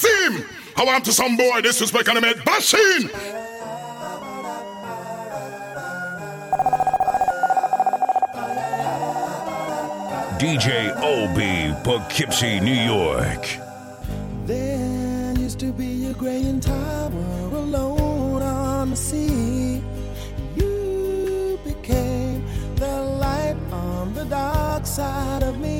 Kasim! I want to some boy disrespect and made bashing! DJ OB, Poughkeepsie, New York. There used to be a graying tower alone on the sea. You became the light on the dark side of me.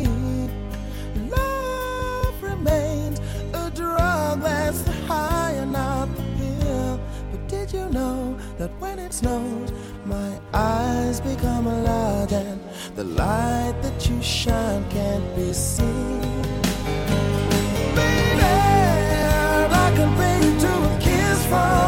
When it snows, my eyes become a lot and the light that you shine can't be seen? Baby, I can bring you to a kiss from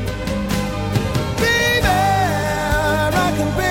I can pay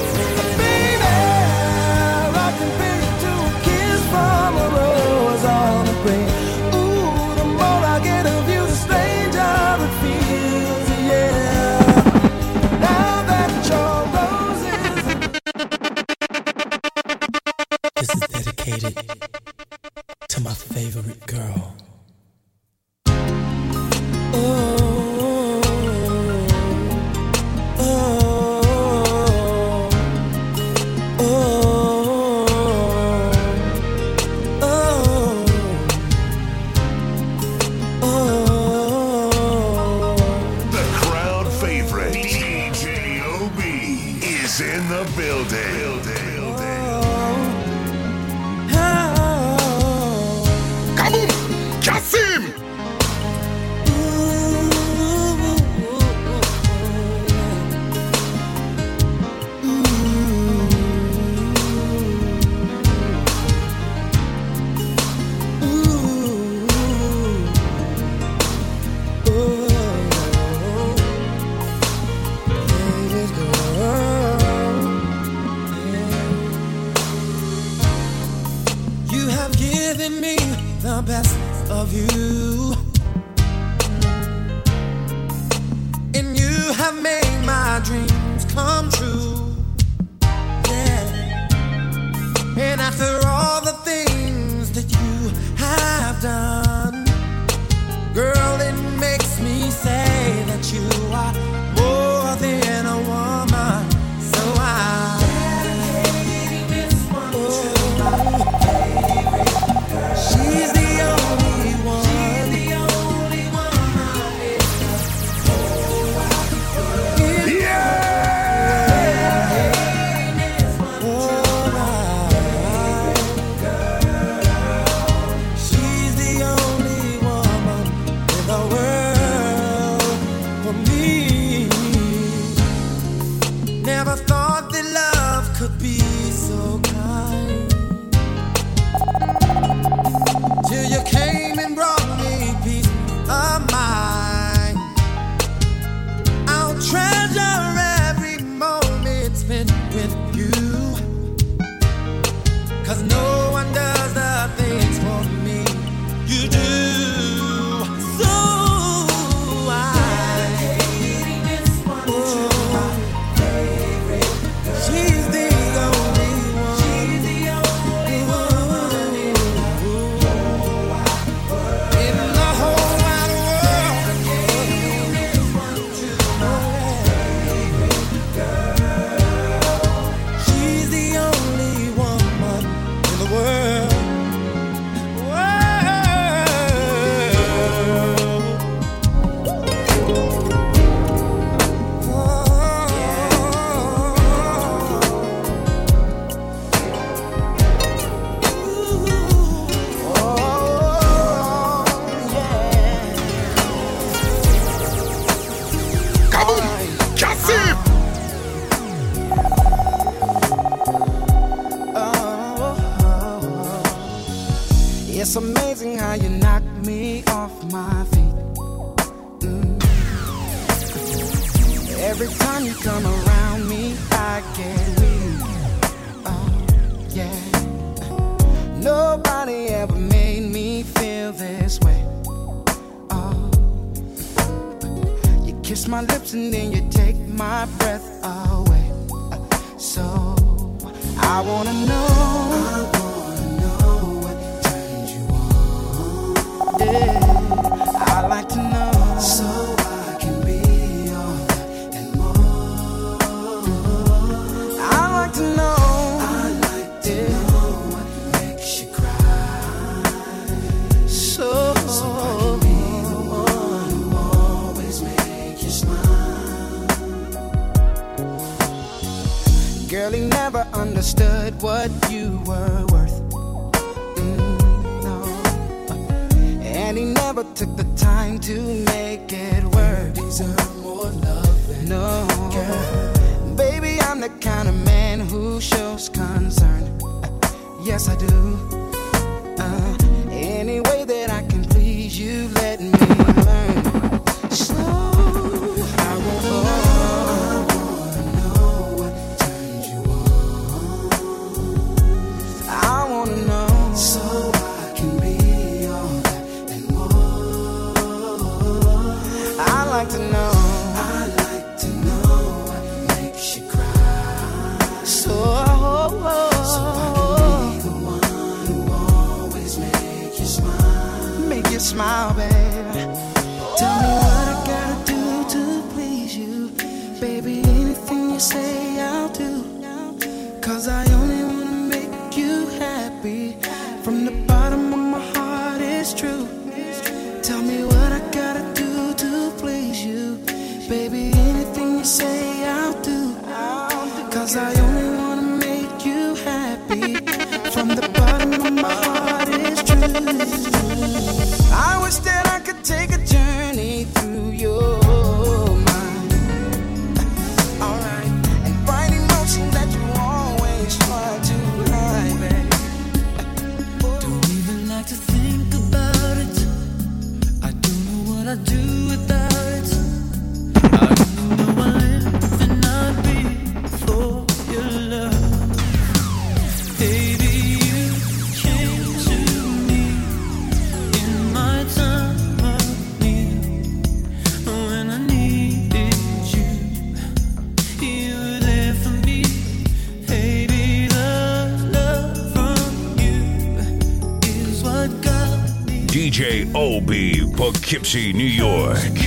It's amazing how you knock me off my feet. Mm. Every time you come around me, I get weak. Oh, yeah. Nobody ever made me feel this way. Oh, you kiss my lips and then you take my breath away. So I wanna know. I like to know. So I can be your and more. I like to know. I like to know what makes you cry. So. so I can be the one always make you smile. Girl, he never understood what you were time to make it work. Deserve more love. No, girl. baby, I'm the kind of man who shows concern. Yes, I do. Uh, any way that I can please you Poughkeepsie, New York.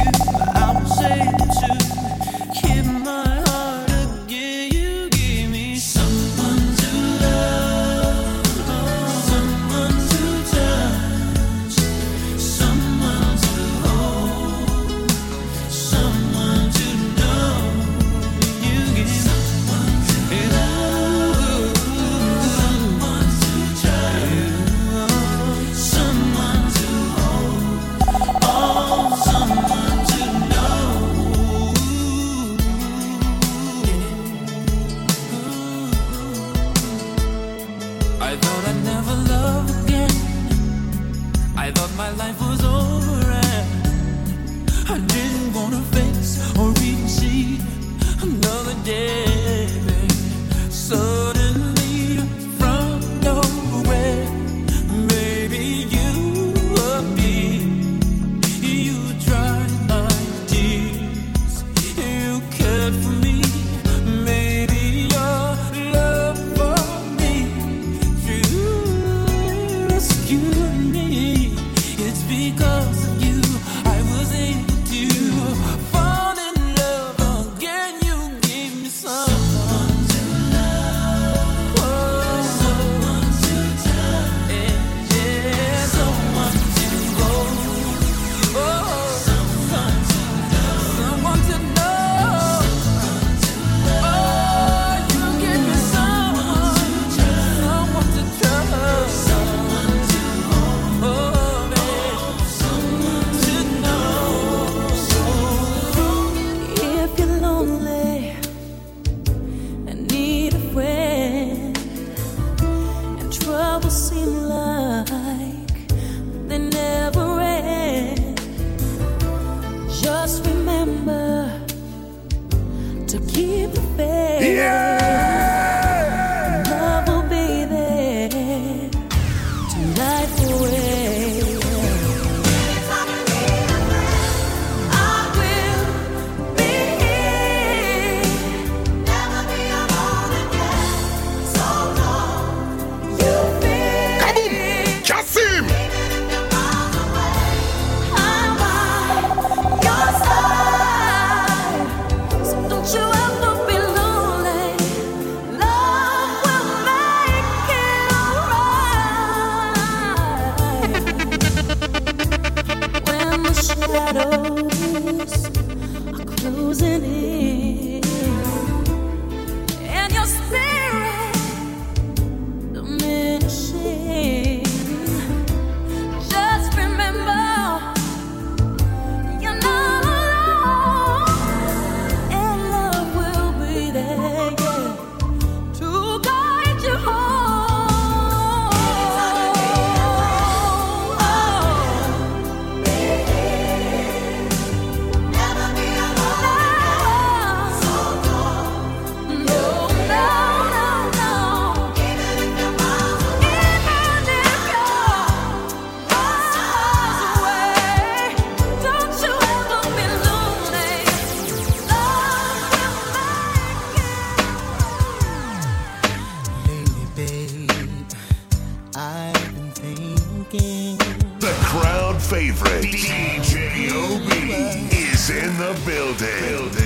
Favorite, DJ OB, is in the building. And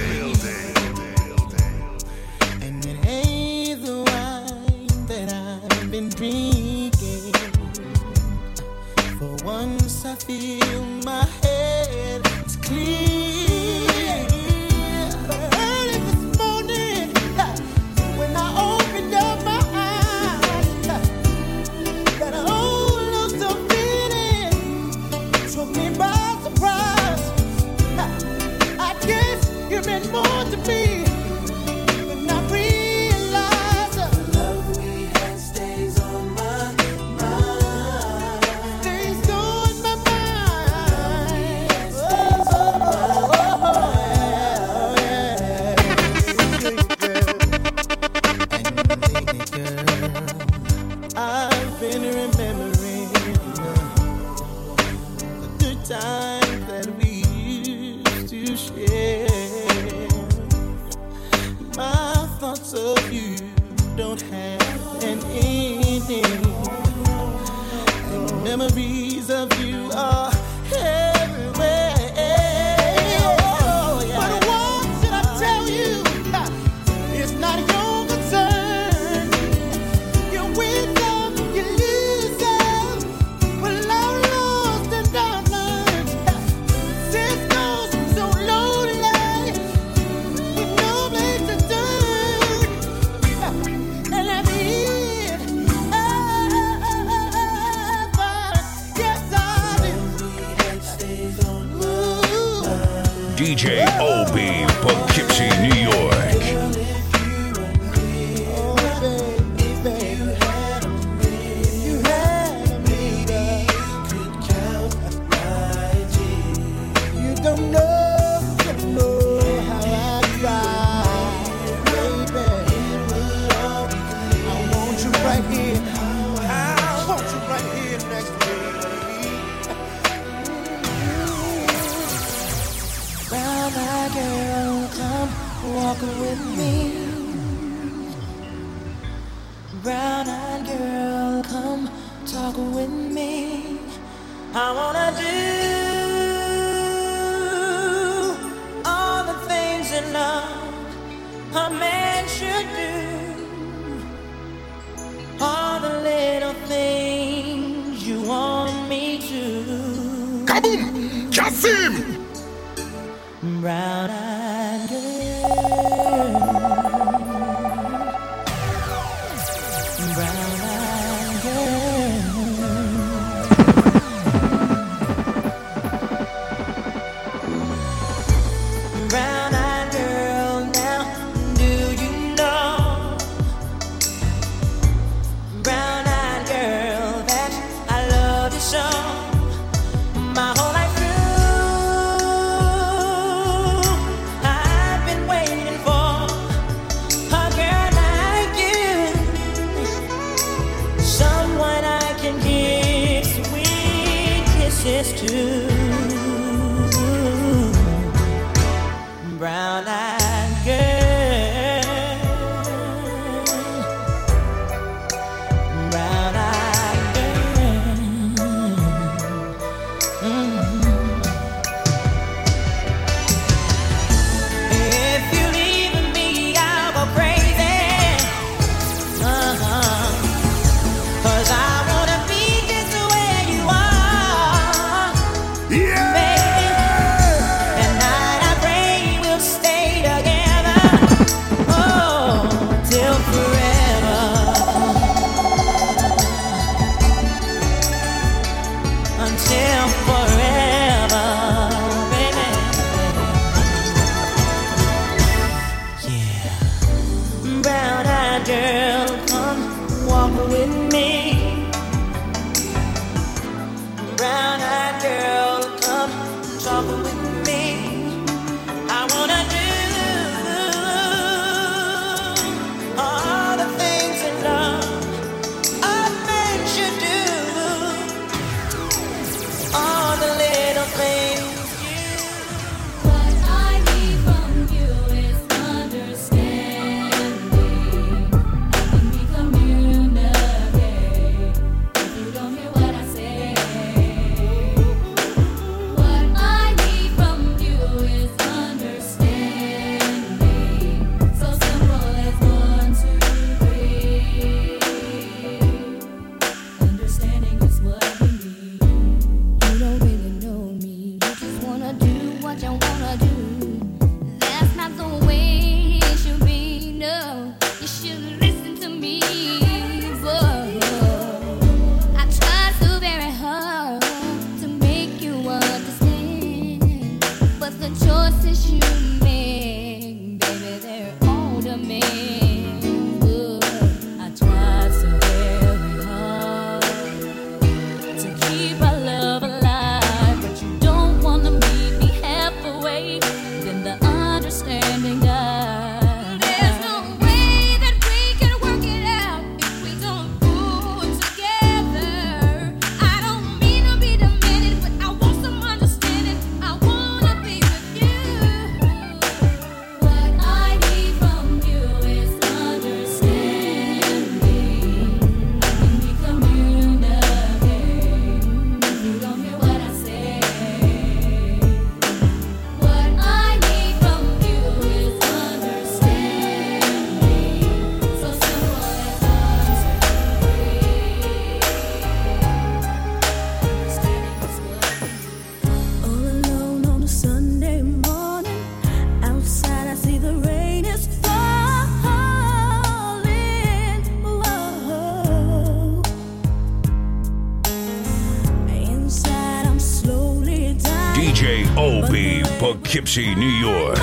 Poughkeepsie, New York.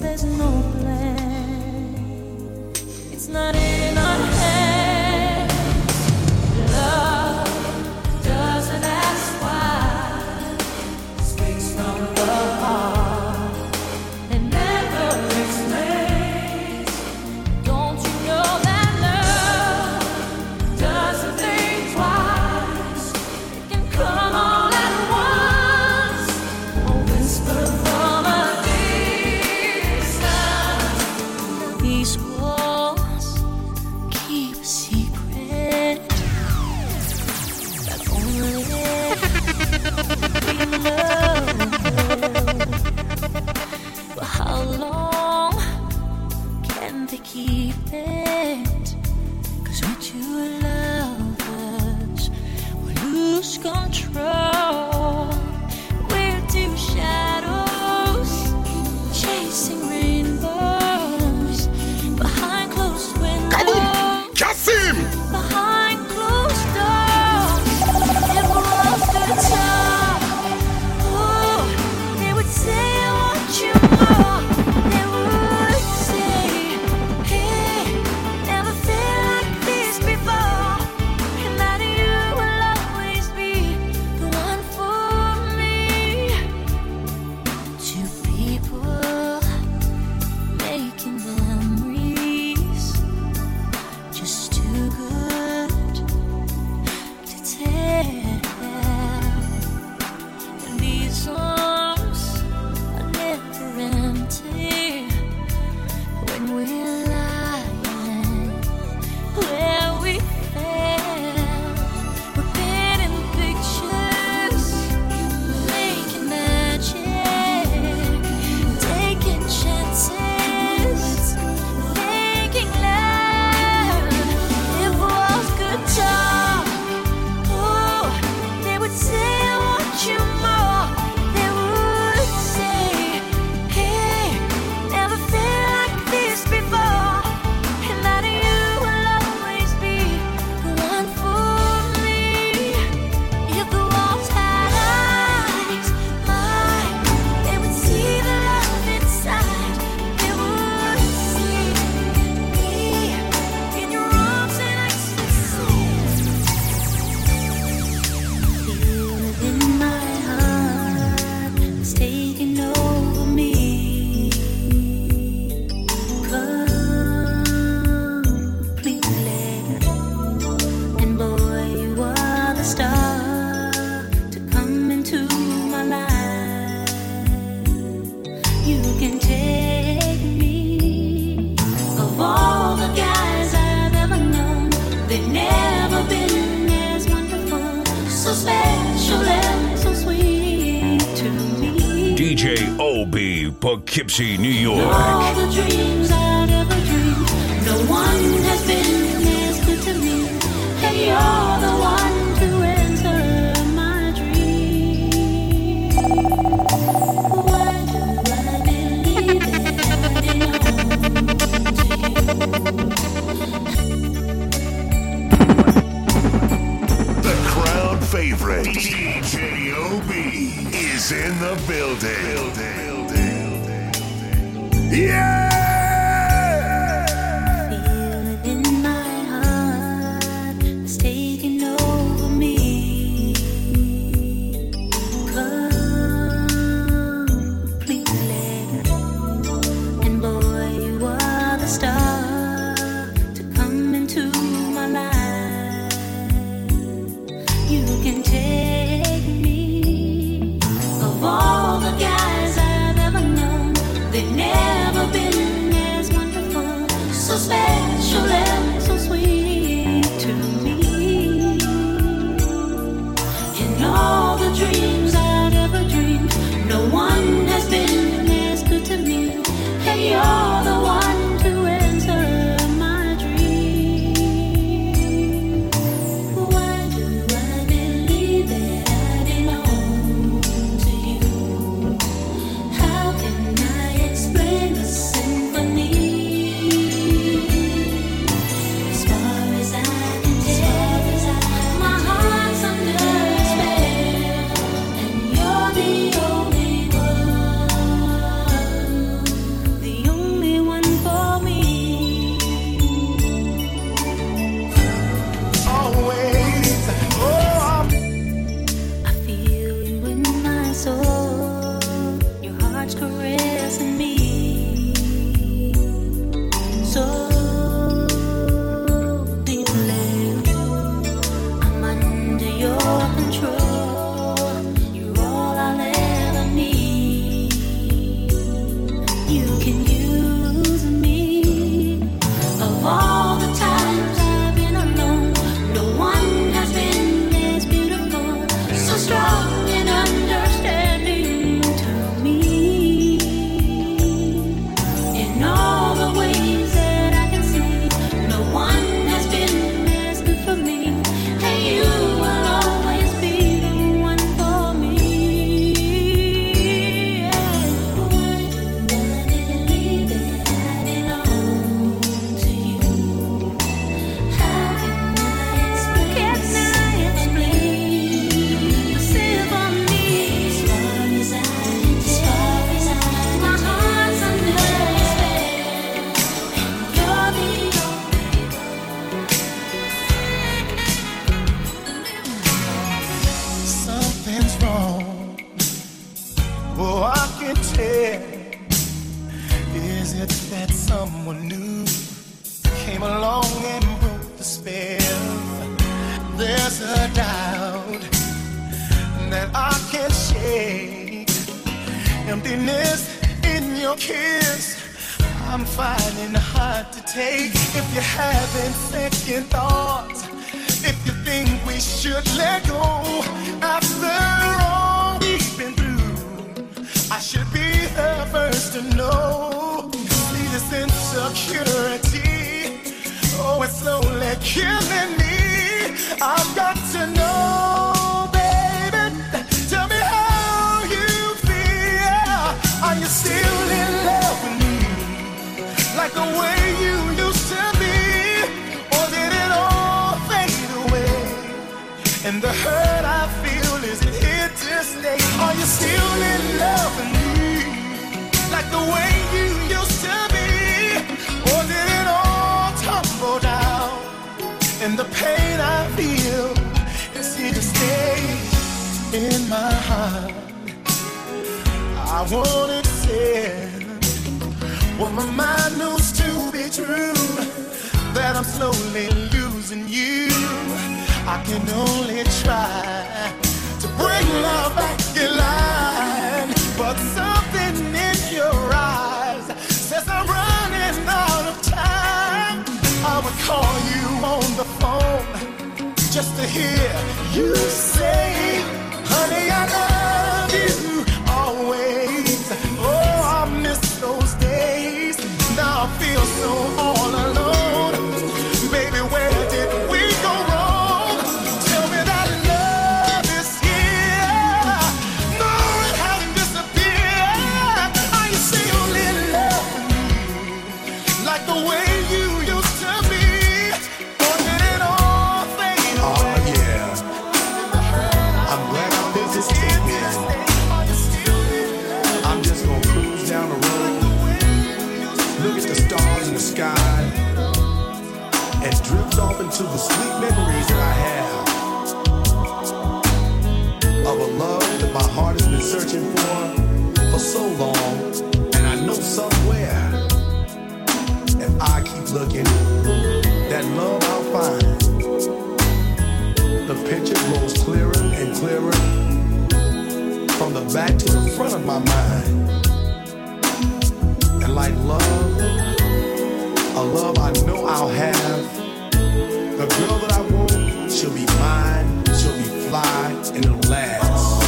There's no plan. It's not Poughkeepsie, New York. emptiness in your kiss. I'm finding hard to take if you're having second thoughts. If you think we should let go after all we've been through, I should be the first to know. See this insecurity, oh, it's slowly killing me. I've got to know. And the hurt I feel is here to stay. Are you still in love with me? Like the way you used to be? Or did it all tumble down? And the pain I feel is here to stay in my heart. I won't accept. What my mind knows to be true, that I'm slowly losing you. I can only try to bring love back in line, but something in your eyes says I'm running out of time. I would call you on the phone just to hear you say, Honey, I love. Clearer from the back to the front of my mind. And like love, a love I know I'll have. The girl that I want, she'll be mine, she'll be fly, and it'll last.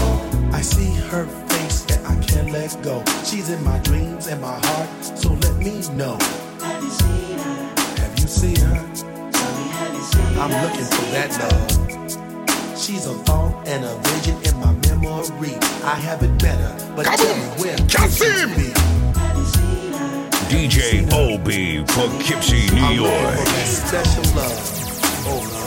I see her face that I can't let go. She's in my dreams and my heart, so let me know. Have you seen her? Have you seen her? I'm looking for that love. She's a thought and a vision in my memory. I haven't met her, but tell me where could she be? DJ OB Poughkeepsie, New York. special love. Oh,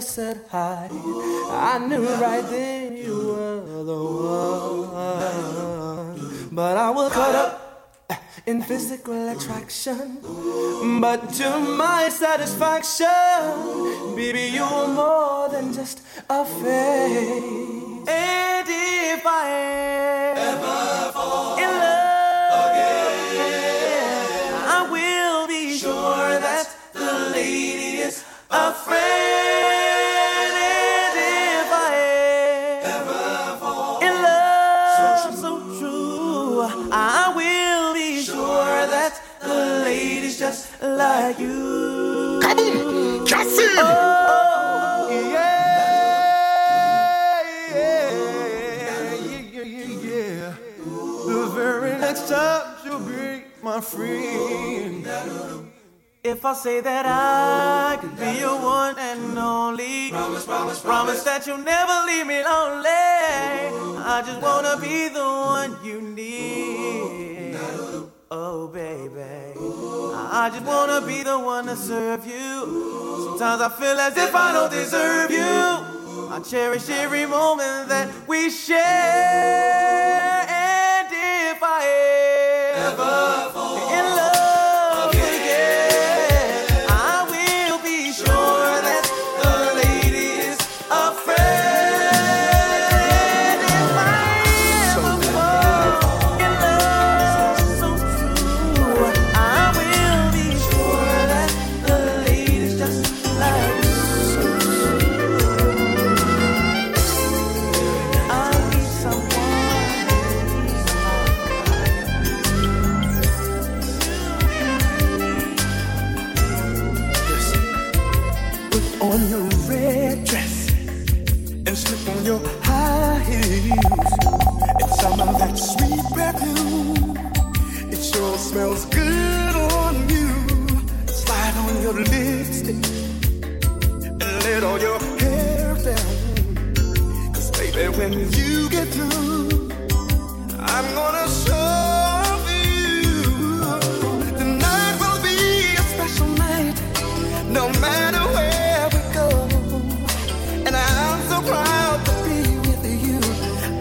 said hi. I knew right then you were the one. But I was caught up in physical attraction. But to my satisfaction, baby, you're more than just a face. Kaboom! Cassim! Oh, oh be my friend. If I say that I could be your one and only, promise, promise, promise that you'll never leave me lonely. I just wanna be the one you need. Oh, baby, I just wanna be the one to serve you. Sometimes I feel as if I don't deserve you. I cherish every moment that we share. when you get through, I'm gonna show you Tonight will be a special night, no matter where we go. And I'm so proud to be with you.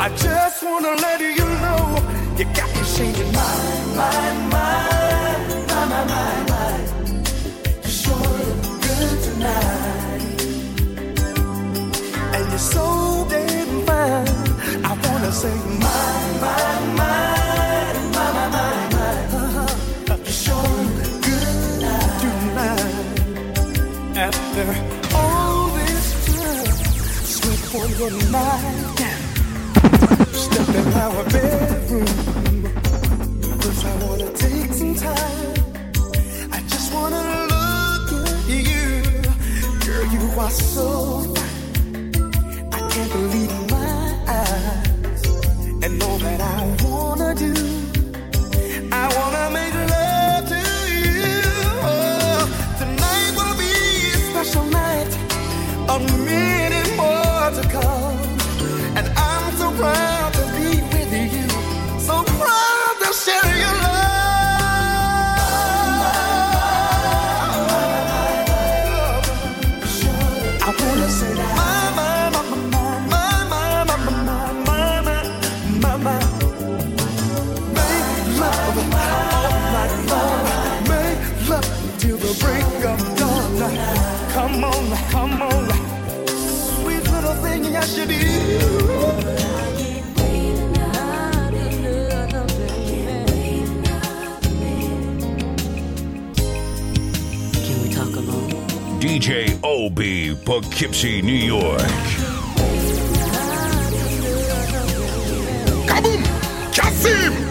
I just wanna let you know you got me changing my, my, my. Step in I wanna take some time. I just wanna look at you. Girl, you are so fine. I can't believe my eyes. And know that I nothing I should do. DJ OB, Poughkeepsie, New York. Kaboom! Kasim!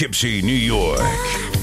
Poughkeepsie, New York.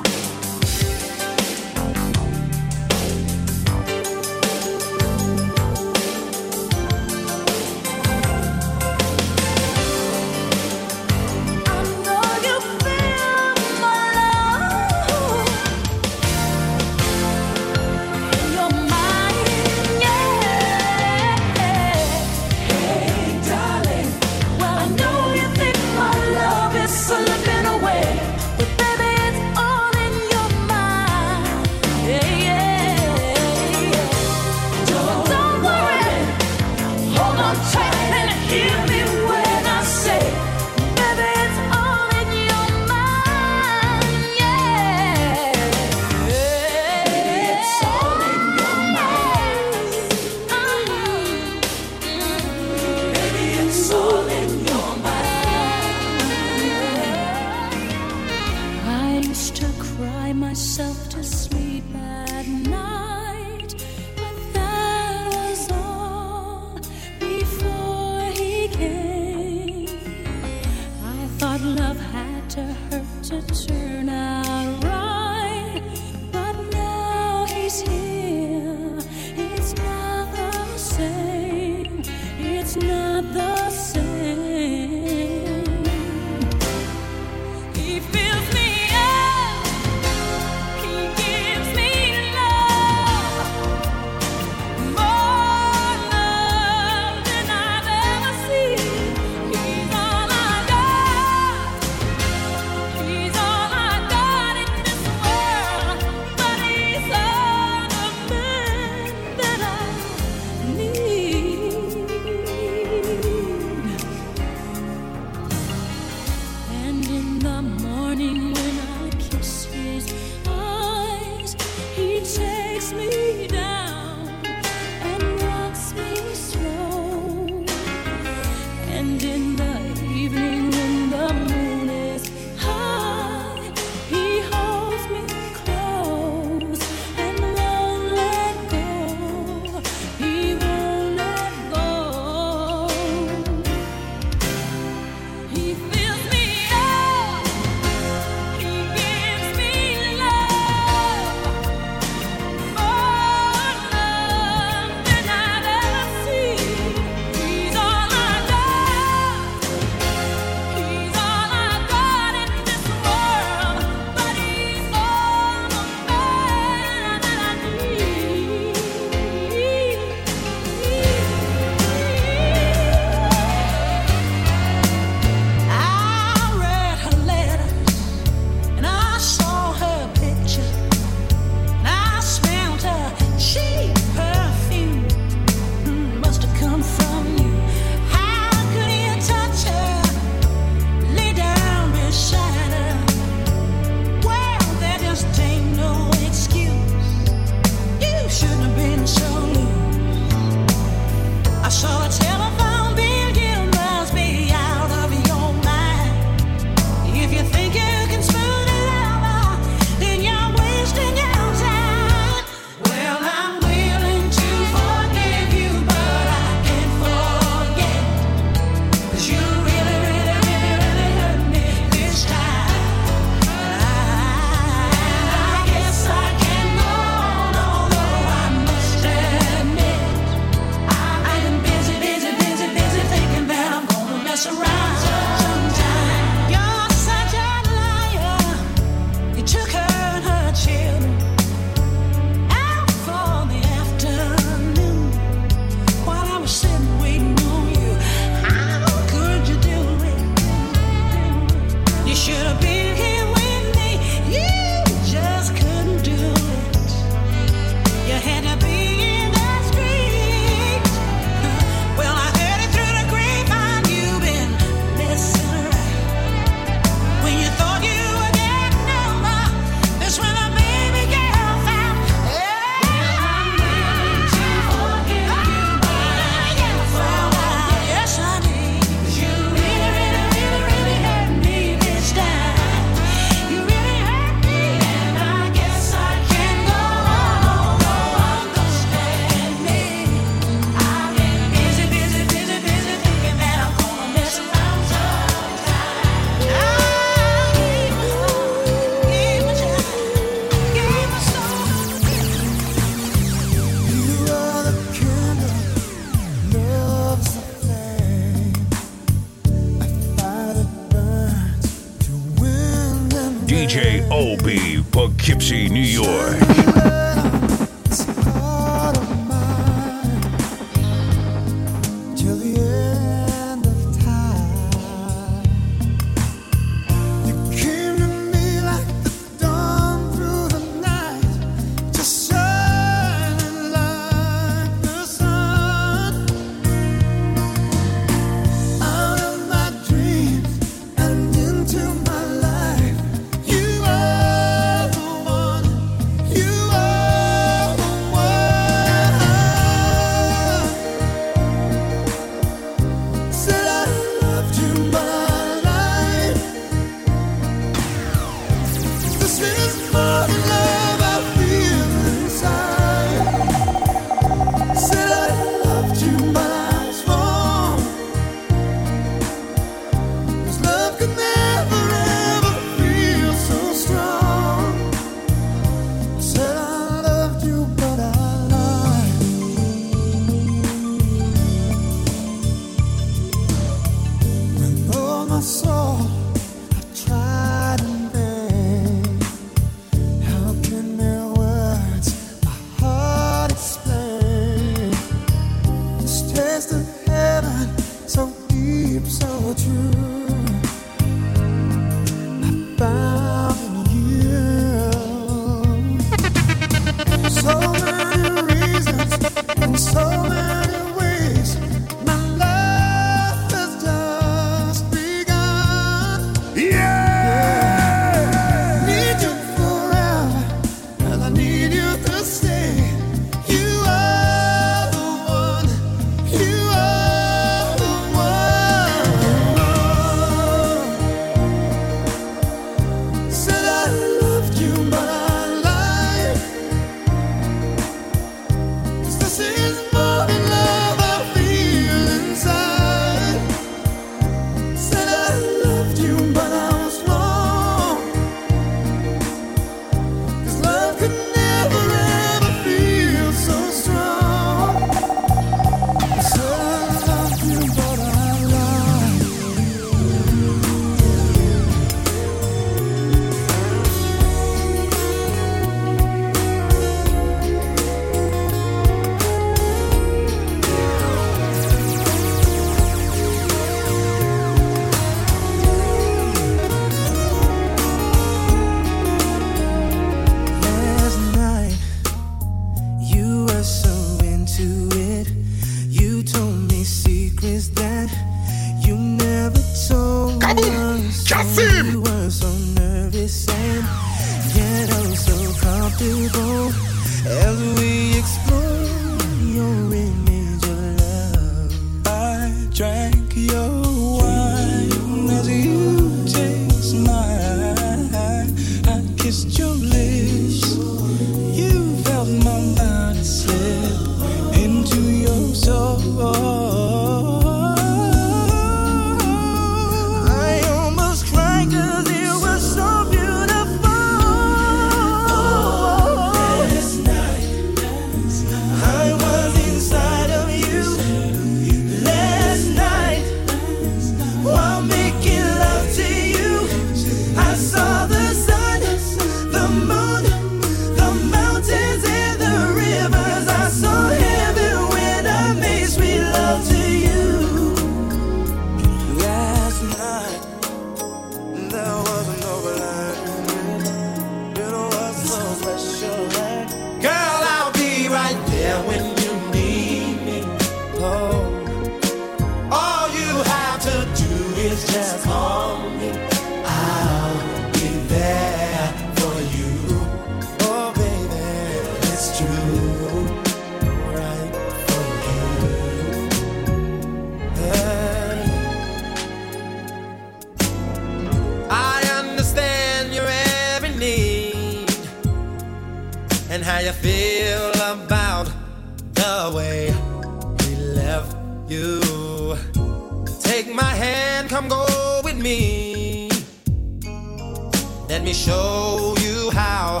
show you how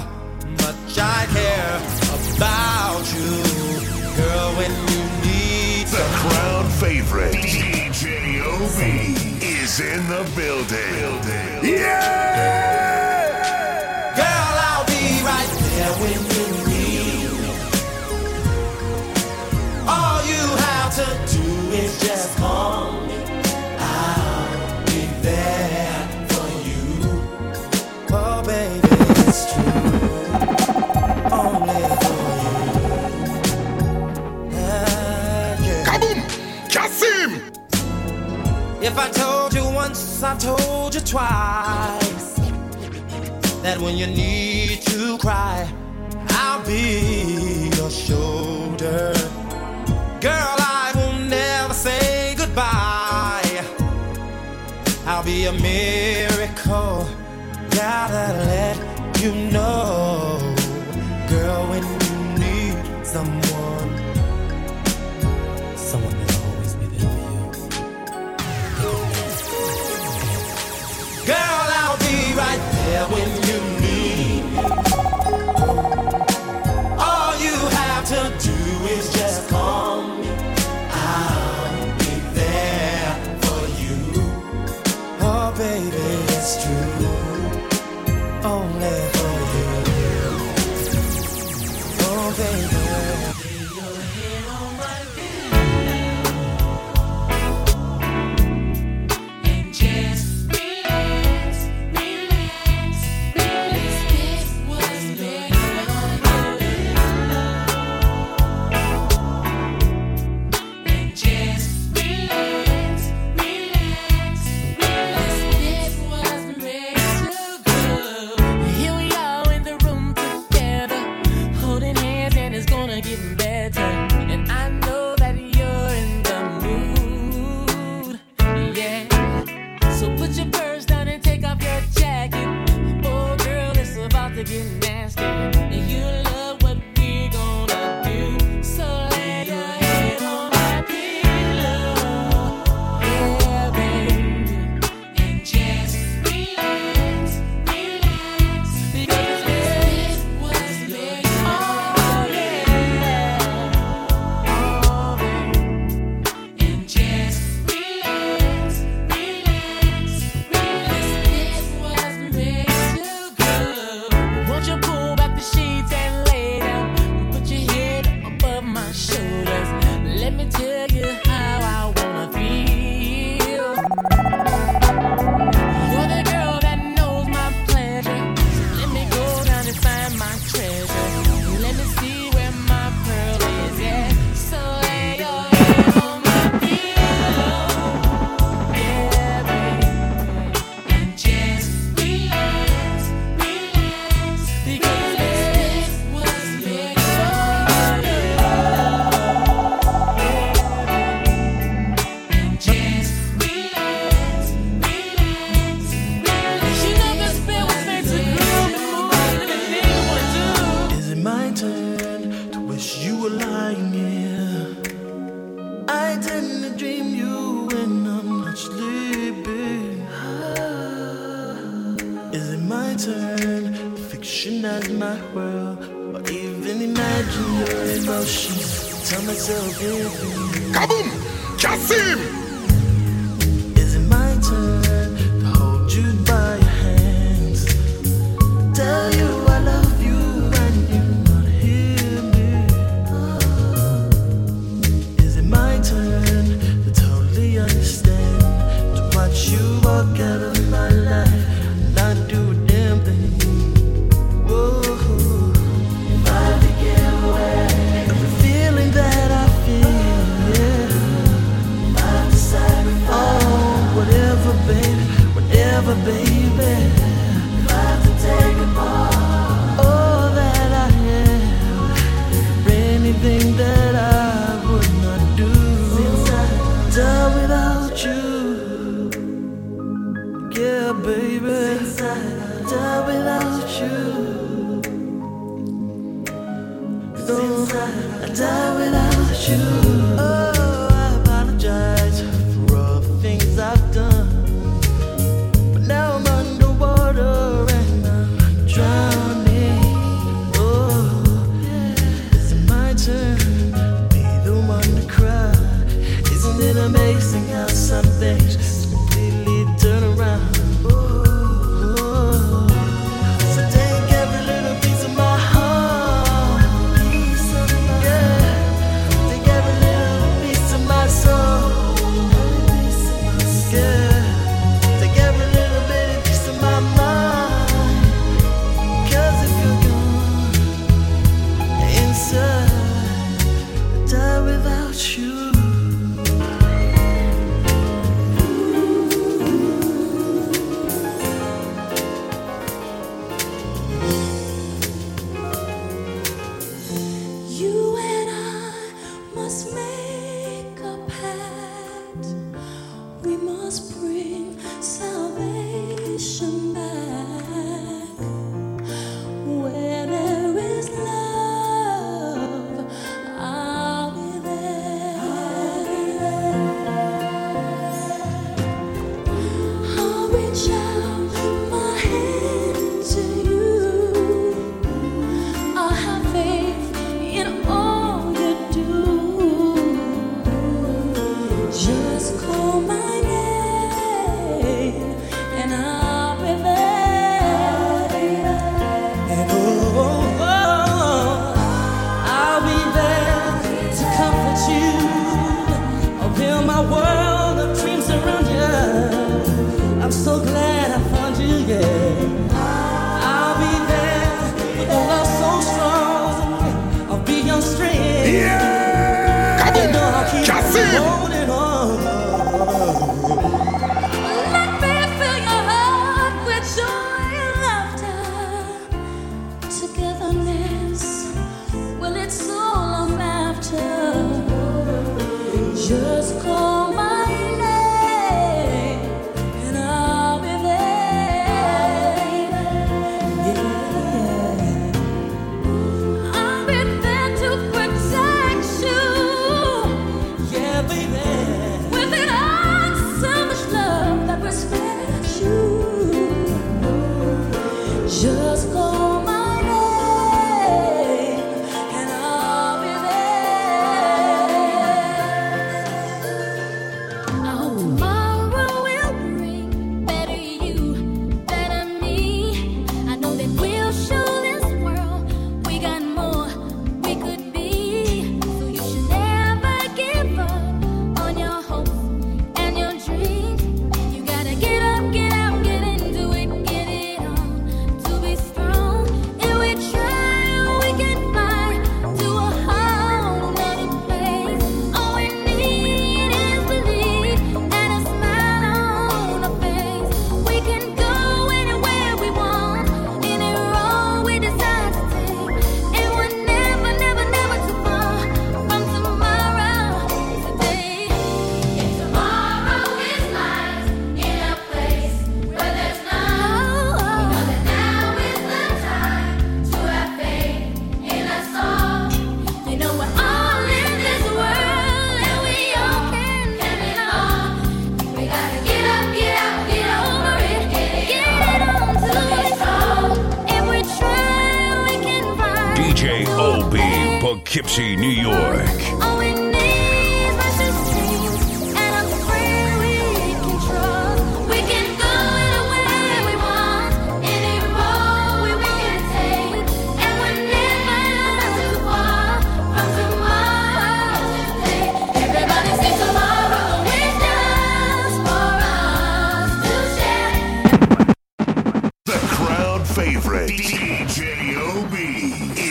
much I care about you, girl. When you need the crowd favorite, DJ OV is in the building. building. Yeah. Yes, I've told you twice that when you need to cry, I'll be your shoulder. Girl, I will never say goodbye. I'll be a miracle. Gotta let you know, girl, when you need someone. right there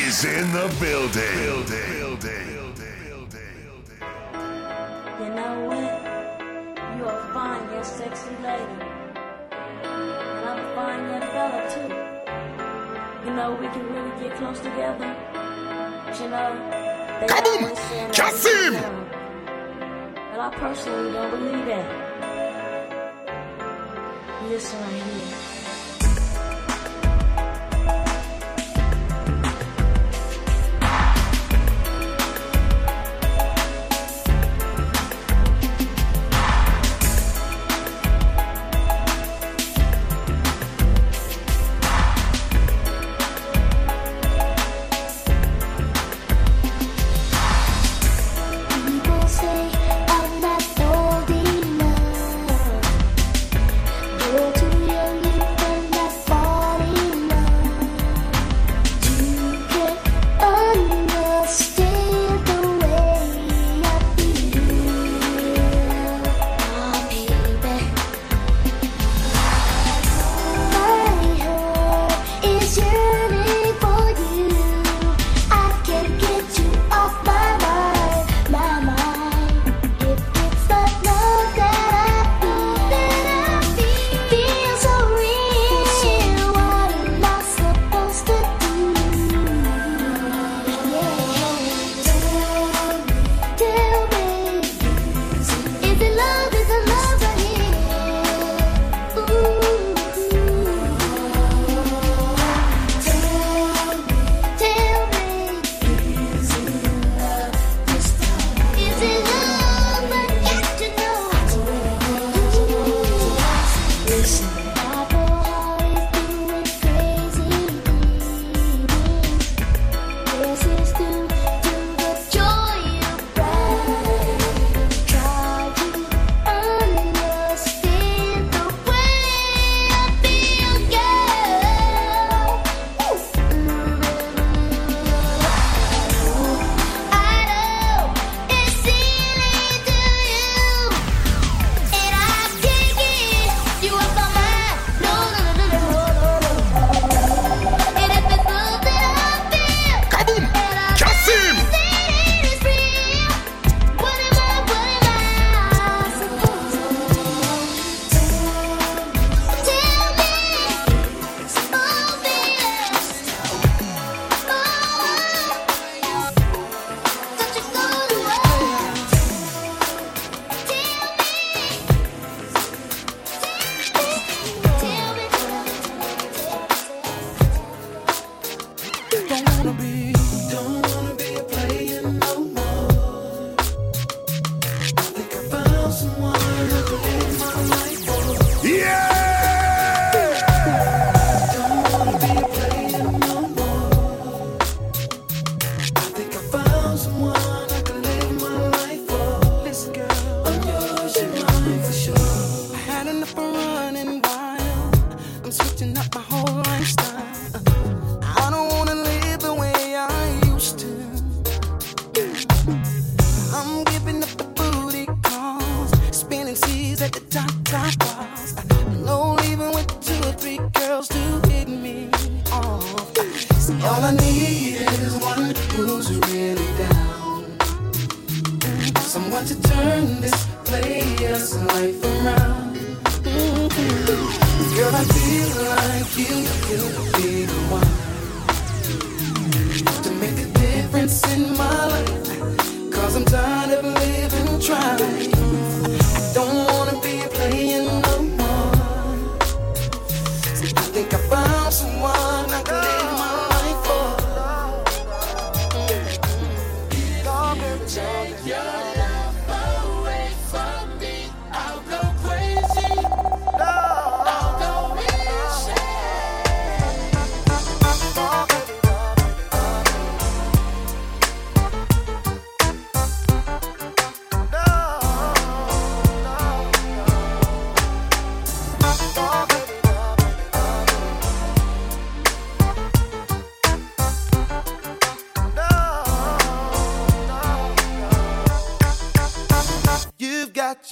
is in the building. building. building. You know what? You'll find your sexy lady. And I'm a fine young fella too. You know we can really get close together. But you know, they Kaboom! always! And I personally don't believe that. Listen right here.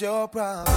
Your problems,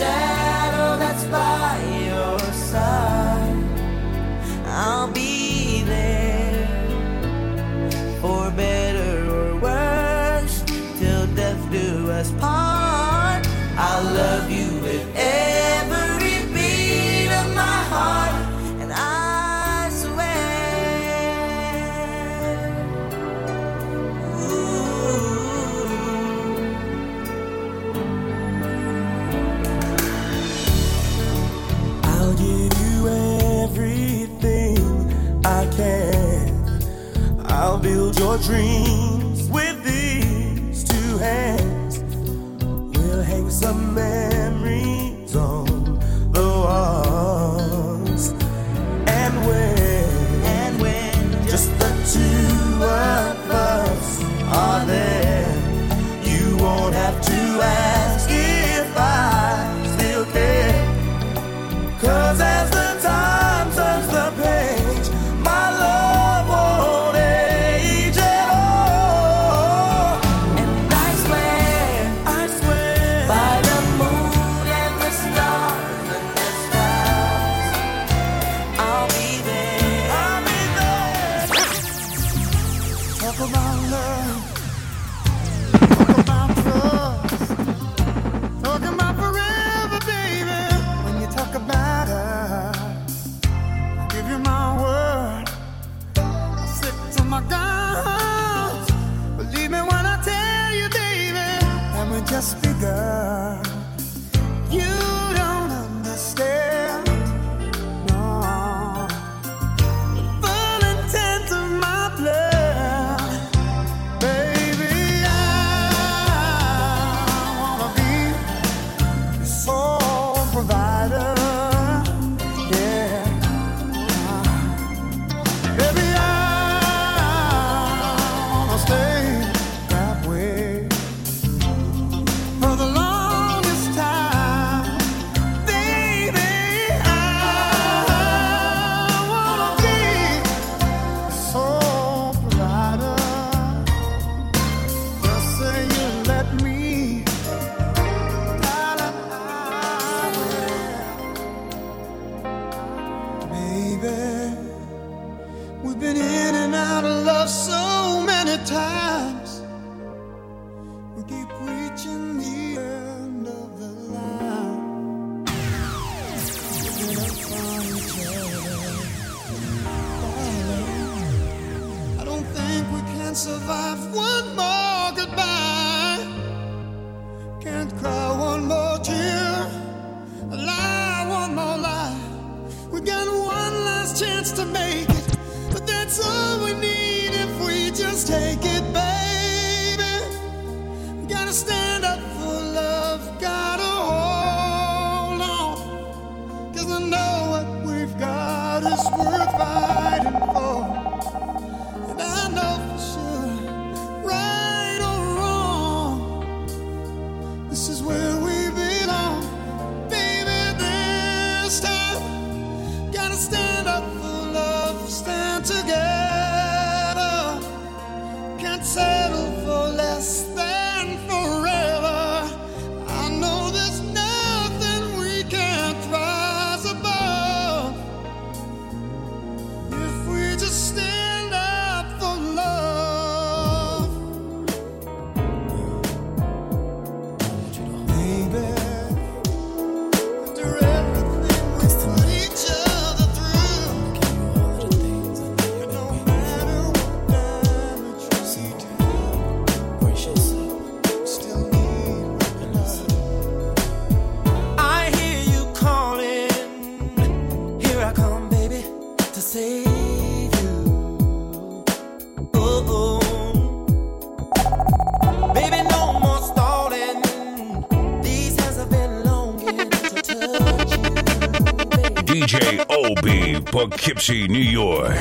like your dreams survive one more. Poughkeepsie, New York.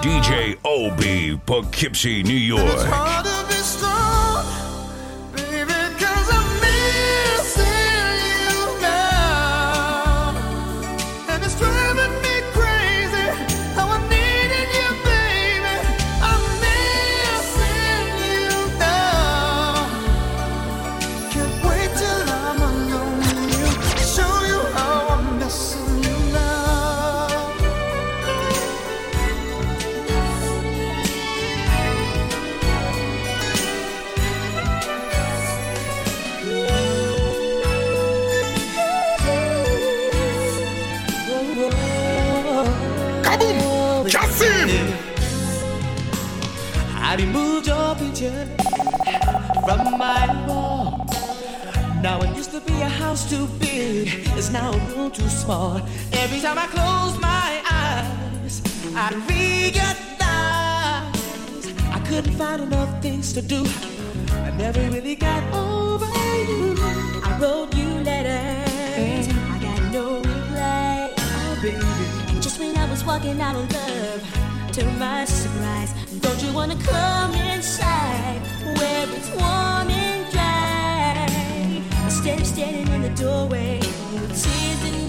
DJ OB, Poughkeepsie, New York. to be a house too big is now a room too small. Every time I close my eyes, I realize I couldn't find enough things to do. I never really got over you. I wrote you letters. I got no reply. Oh, baby. And just when I was walking out on love, to my surprise, don't you wanna come inside where it's warm? steps standing in the doorway. Tears in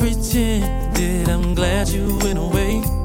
Pretend that I'm glad you went away.